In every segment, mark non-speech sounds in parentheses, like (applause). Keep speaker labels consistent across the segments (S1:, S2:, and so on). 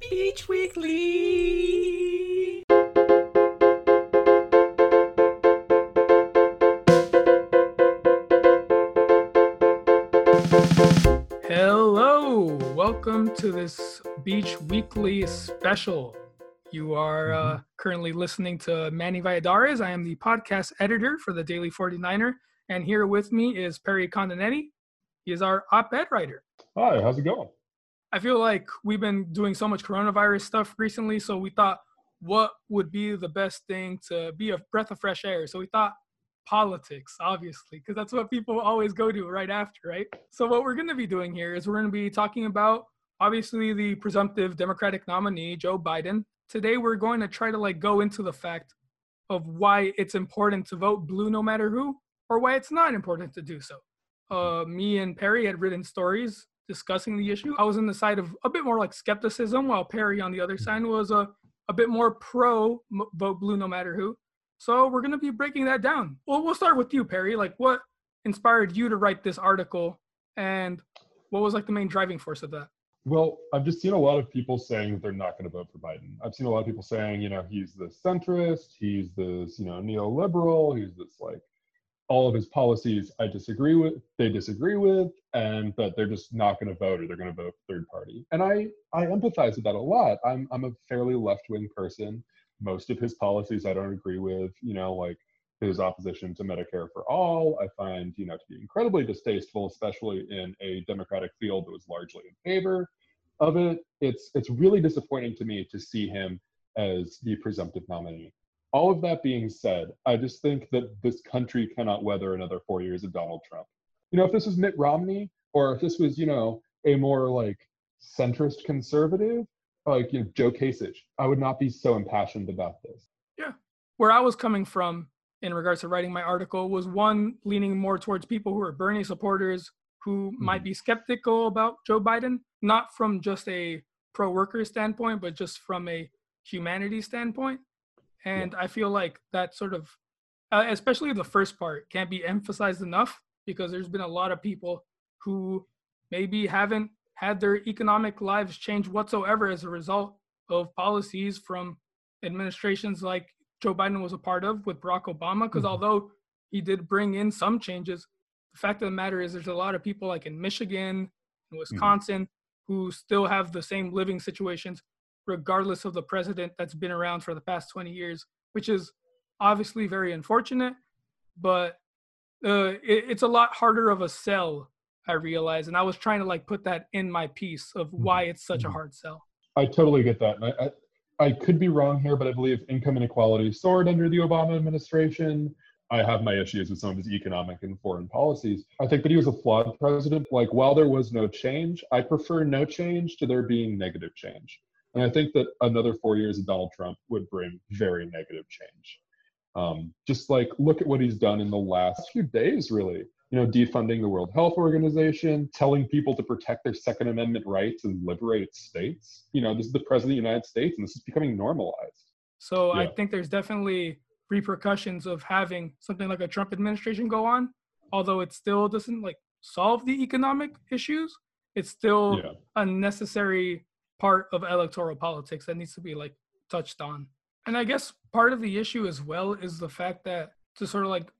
S1: Beach Weekly. Hello, welcome to this Beach Weekly special. You are uh, currently listening to Manny Valladares. I am the podcast editor for the Daily 49er, and here with me is Perry Continente. He is our op ed writer.
S2: Hi, how's it going?
S1: I feel like we've been doing so much coronavirus stuff recently, so we thought what would be the best thing to be a breath of fresh air. So we thought politics, obviously, because that's what people always go to right after, right? So what we're going to be doing here is we're going to be talking about obviously the presumptive Democratic nominee Joe Biden. Today we're going to try to like go into the fact of why it's important to vote blue no matter who or why it's not important to do so. Uh, me and Perry had written stories discussing the issue. I was on the side of a bit more like skepticism, while Perry on the other mm-hmm. side was a, a bit more pro vote blue no matter who. So we're going to be breaking that down. Well, we'll start with you, Perry. Like, what inspired you to write this article, and what was like the main driving force of that?
S2: Well, I've just seen a lot of people saying that they're not going to vote for Biden. I've seen a lot of people saying, you know, he's the centrist, he's this, you know, neoliberal, he's this like all of his policies I disagree with, they disagree with, and that they're just not going to vote or they're going to vote third party. And I I empathize with that a lot. I'm I'm a fairly left wing person. Most of his policies I don't agree with. You know, like his opposition to Medicare for all, I find you know to be incredibly distasteful, especially in a Democratic field that was largely in favor of it. It's it's really disappointing to me to see him as the presumptive nominee all of that being said, I just think that this country cannot weather another four years of Donald Trump. You know, if this was Mitt Romney or if this was, you know, a more like centrist conservative, like you know, Joe Kasich, I would not be so impassioned about this.
S1: Yeah. Where I was coming from in regards to writing my article was one leaning more towards people who are Bernie supporters who mm-hmm. might be skeptical about Joe Biden, not from just a pro worker standpoint, but just from a humanity standpoint. And yeah. I feel like that sort of, uh, especially the first part, can't be emphasized enough because there's been a lot of people who maybe haven't had their economic lives change whatsoever as a result of policies from administrations like Joe Biden was a part of with Barack Obama. Because mm-hmm. although he did bring in some changes, the fact of the matter is there's a lot of people like in Michigan and mm-hmm. Wisconsin mm-hmm. who still have the same living situations regardless of the president that's been around for the past 20 years, which is obviously very unfortunate, but uh, it, it's a lot harder of a sell, I realize. And I was trying to like put that in my piece of mm-hmm. why it's such a mm-hmm. hard sell.
S2: I totally get that. I, I, I could be wrong here, but I believe income inequality soared under the Obama administration. I have my issues with some of his economic and foreign policies. I think that he was a flawed president. Like, while there was no change, I prefer no change to there being negative change. And I think that another four years of Donald Trump would bring very negative change. Um, just like look at what he's done in the last few days, really. You know, defunding the World Health Organization, telling people to protect their Second Amendment rights and liberate states. You know, this is the President of the United States, and this is becoming normalized.
S1: So yeah. I think there's definitely repercussions of having something like a Trump administration go on, although it still doesn't like solve the economic issues. It's still yeah. a necessary part of electoral politics that needs to be like touched on. And I guess part of the issue as well is the fact that to sort of like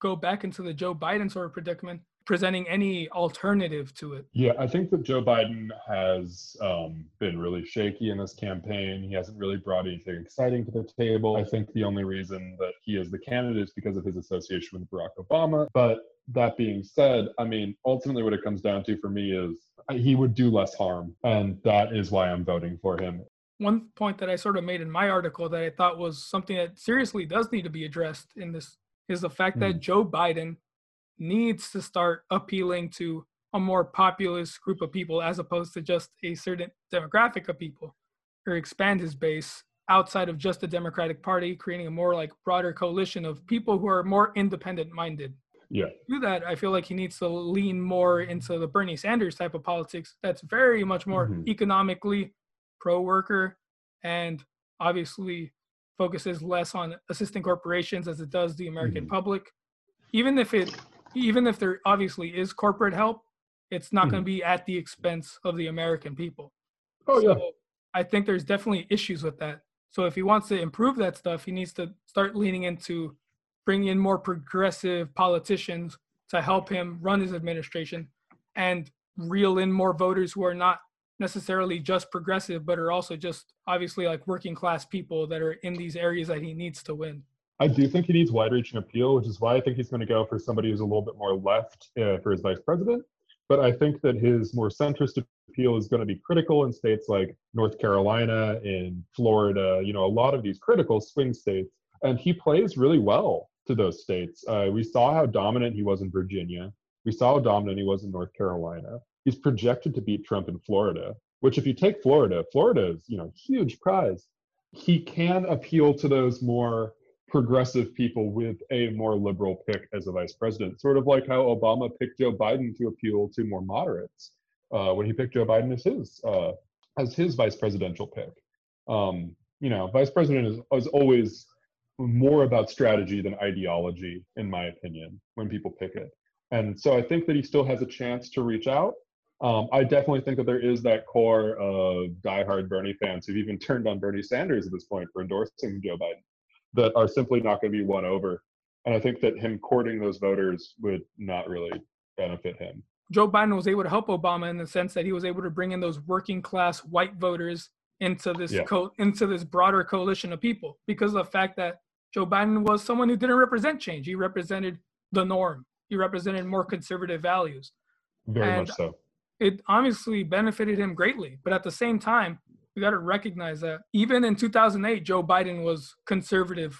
S1: go back into the Joe Biden sort of predicament, presenting any alternative to it.
S2: Yeah, I think that Joe Biden has um, been really shaky in this campaign. He hasn't really brought anything exciting to the table. I think the only reason that he is the candidate is because of his association with Barack Obama. But that being said, I mean, ultimately, what it comes down to for me is he would do less harm. And that is why I'm voting for him.
S1: One point that I sort of made in my article that I thought was something that seriously does need to be addressed in this is the fact mm. that hmm. Joe Biden needs to start appealing to a more populist group of people as opposed to just a certain demographic of people or expand his base outside of just the Democratic Party, creating a more like broader coalition of people who are more independent minded.
S2: Yeah.
S1: To do that, I feel like he needs to lean more into the Bernie Sanders type of politics that's very much more mm-hmm. economically pro worker and obviously focuses less on assisting corporations as it does the American mm-hmm. public. Even if it even if there obviously is corporate help, it's not mm-hmm. going to be at the expense of the American people.
S2: Oh yeah.
S1: I think there's definitely issues with that. So if he wants to improve that stuff, he needs to start leaning into bringing in more progressive politicians to help him run his administration and reel in more voters who are not necessarily just progressive, but are also just obviously like working class people that are in these areas that he needs to win.
S2: I do think he needs wide reaching appeal, which is why I think he's going to go for somebody who's a little bit more left uh, for his vice president. But I think that his more centrist appeal is going to be critical in states like North Carolina, in Florida, you know, a lot of these critical swing states. And he plays really well to those states. Uh, we saw how dominant he was in Virginia. We saw how dominant he was in North Carolina. He's projected to beat Trump in Florida, which if you take Florida, Florida is, you know, huge prize. He can appeal to those more progressive people with a more liberal pick as a vice president, sort of like how Obama picked Joe Biden to appeal to more moderates uh, when he picked Joe Biden as his uh, as his vice presidential pick. Um, you know, vice president is, is always more about strategy than ideology, in my opinion, when people pick it. And so I think that he still has a chance to reach out. Um, I definitely think that there is that core of diehard Bernie fans who've even turned on Bernie Sanders at this point for endorsing Joe Biden that are simply not going to be won over. And I think that him courting those voters would not really benefit him.
S1: Joe Biden was able to help Obama in the sense that he was able to bring in those working class white voters into this yeah. co- into this broader coalition of people because of the fact that Joe Biden was someone who didn't represent change. He represented the norm. He represented more conservative values.
S2: Very and much so.
S1: It obviously benefited him greatly, but at the same time, we got to recognize that even in 2008, Joe Biden was conservative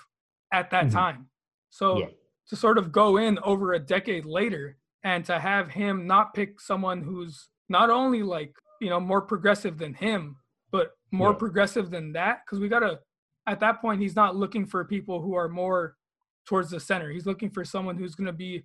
S1: at that mm-hmm. time. So yeah. to sort of go in over a decade later and to have him not pick someone who's not only like, you know, more progressive than him, but more yeah. progressive than that, because we got to, at that point, he's not looking for people who are more towards the center. He's looking for someone who's going to be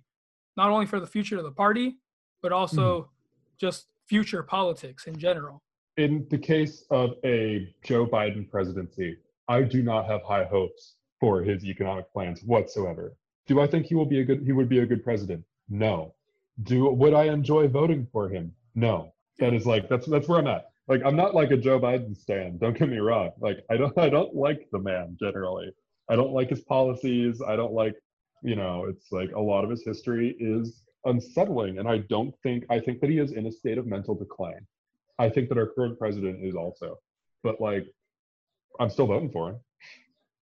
S1: not only for the future of the party, but also mm-hmm. just future politics in general
S2: in the case of a Joe Biden presidency, I do not have high hopes for his economic plans whatsoever. Do I think he will be a good he would be a good president? No. Do would I enjoy voting for him? No. That is like that's that's where I'm at. Like I'm not like a Joe Biden stan. Don't get me wrong. Like I don't (laughs) I don't like the man generally. I don't like his policies. I don't like, you know, it's like a lot of his history is unsettling and I don't think I think that he is in a state of mental decline. I think that our current president is also. But like, I'm still voting for him.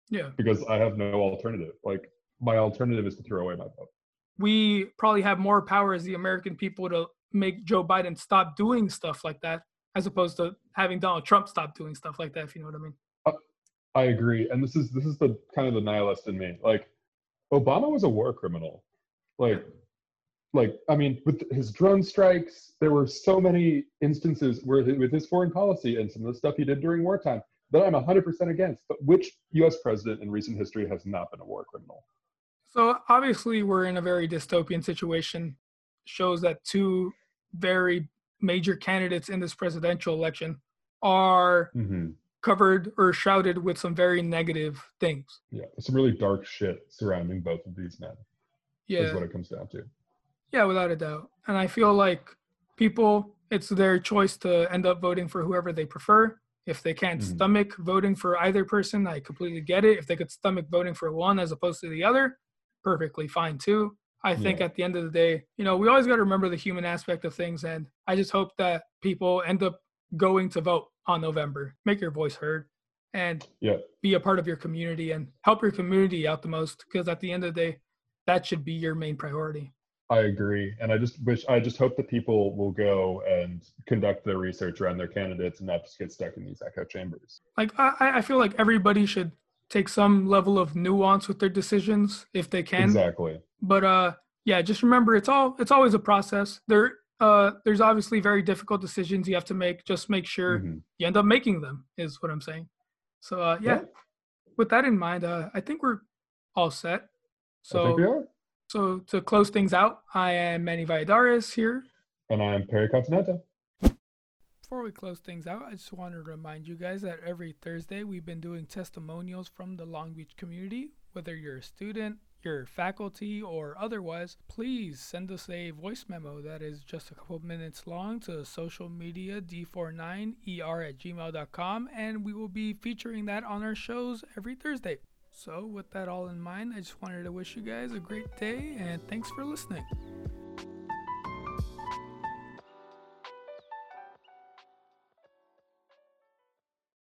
S1: Yeah.
S2: Because I have no alternative. Like, my alternative is to throw away my vote.
S1: We probably have more power as the American people to make Joe Biden stop doing stuff like that, as opposed to having Donald Trump stop doing stuff like that. If you know what I mean.
S2: Uh, I agree, and this is this is the kind of the nihilist in me. Like, Obama was a war criminal. Like, like i mean with his drone strikes there were so many instances where with his foreign policy and some of the stuff he did during wartime that i'm 100% against but which us president in recent history has not been a war criminal?
S1: So obviously we're in a very dystopian situation. Shows that two very major candidates in this presidential election are mm-hmm. covered or shrouded with some very negative things.
S2: Yeah some really dark shit surrounding both of these men yeah. is what it comes down to
S1: yeah, without a doubt. And I feel like people, it's their choice to end up voting for whoever they prefer. If they can't mm-hmm. stomach voting for either person, I completely get it. If they could stomach voting for one as opposed to the other, perfectly fine too. I think yeah. at the end of the day, you know, we always got to remember the human aspect of things. And I just hope that people end up going to vote on November, make your voice heard, and
S2: yeah.
S1: be a part of your community and help your community out the most. Because at the end of the day, that should be your main priority.
S2: I agree, and I just wish I just hope that people will go and conduct their research around their candidates and not just get stuck in these echo chambers.
S1: Like I, I feel like everybody should take some level of nuance with their decisions if they can.
S2: Exactly.
S1: But uh, yeah, just remember it's all it's always a process. There uh, there's obviously very difficult decisions you have to make. Just make sure mm-hmm. you end up making them. Is what I'm saying. So uh, yeah, yeah. with that in mind, uh, I think we're all set. So so to close things out, I am Manny Valladares here.
S2: And I am Perry Continente.
S1: Before we close things out, I just want to remind you guys that every Thursday we've been doing testimonials from the Long Beach community. Whether you're a student, your faculty or otherwise, please send us a voice memo that is just a couple minutes long to social media d49er at gmail.com and we will be featuring that on our shows every Thursday. So, with that all in mind, I just wanted to wish you guys a great day and thanks for listening.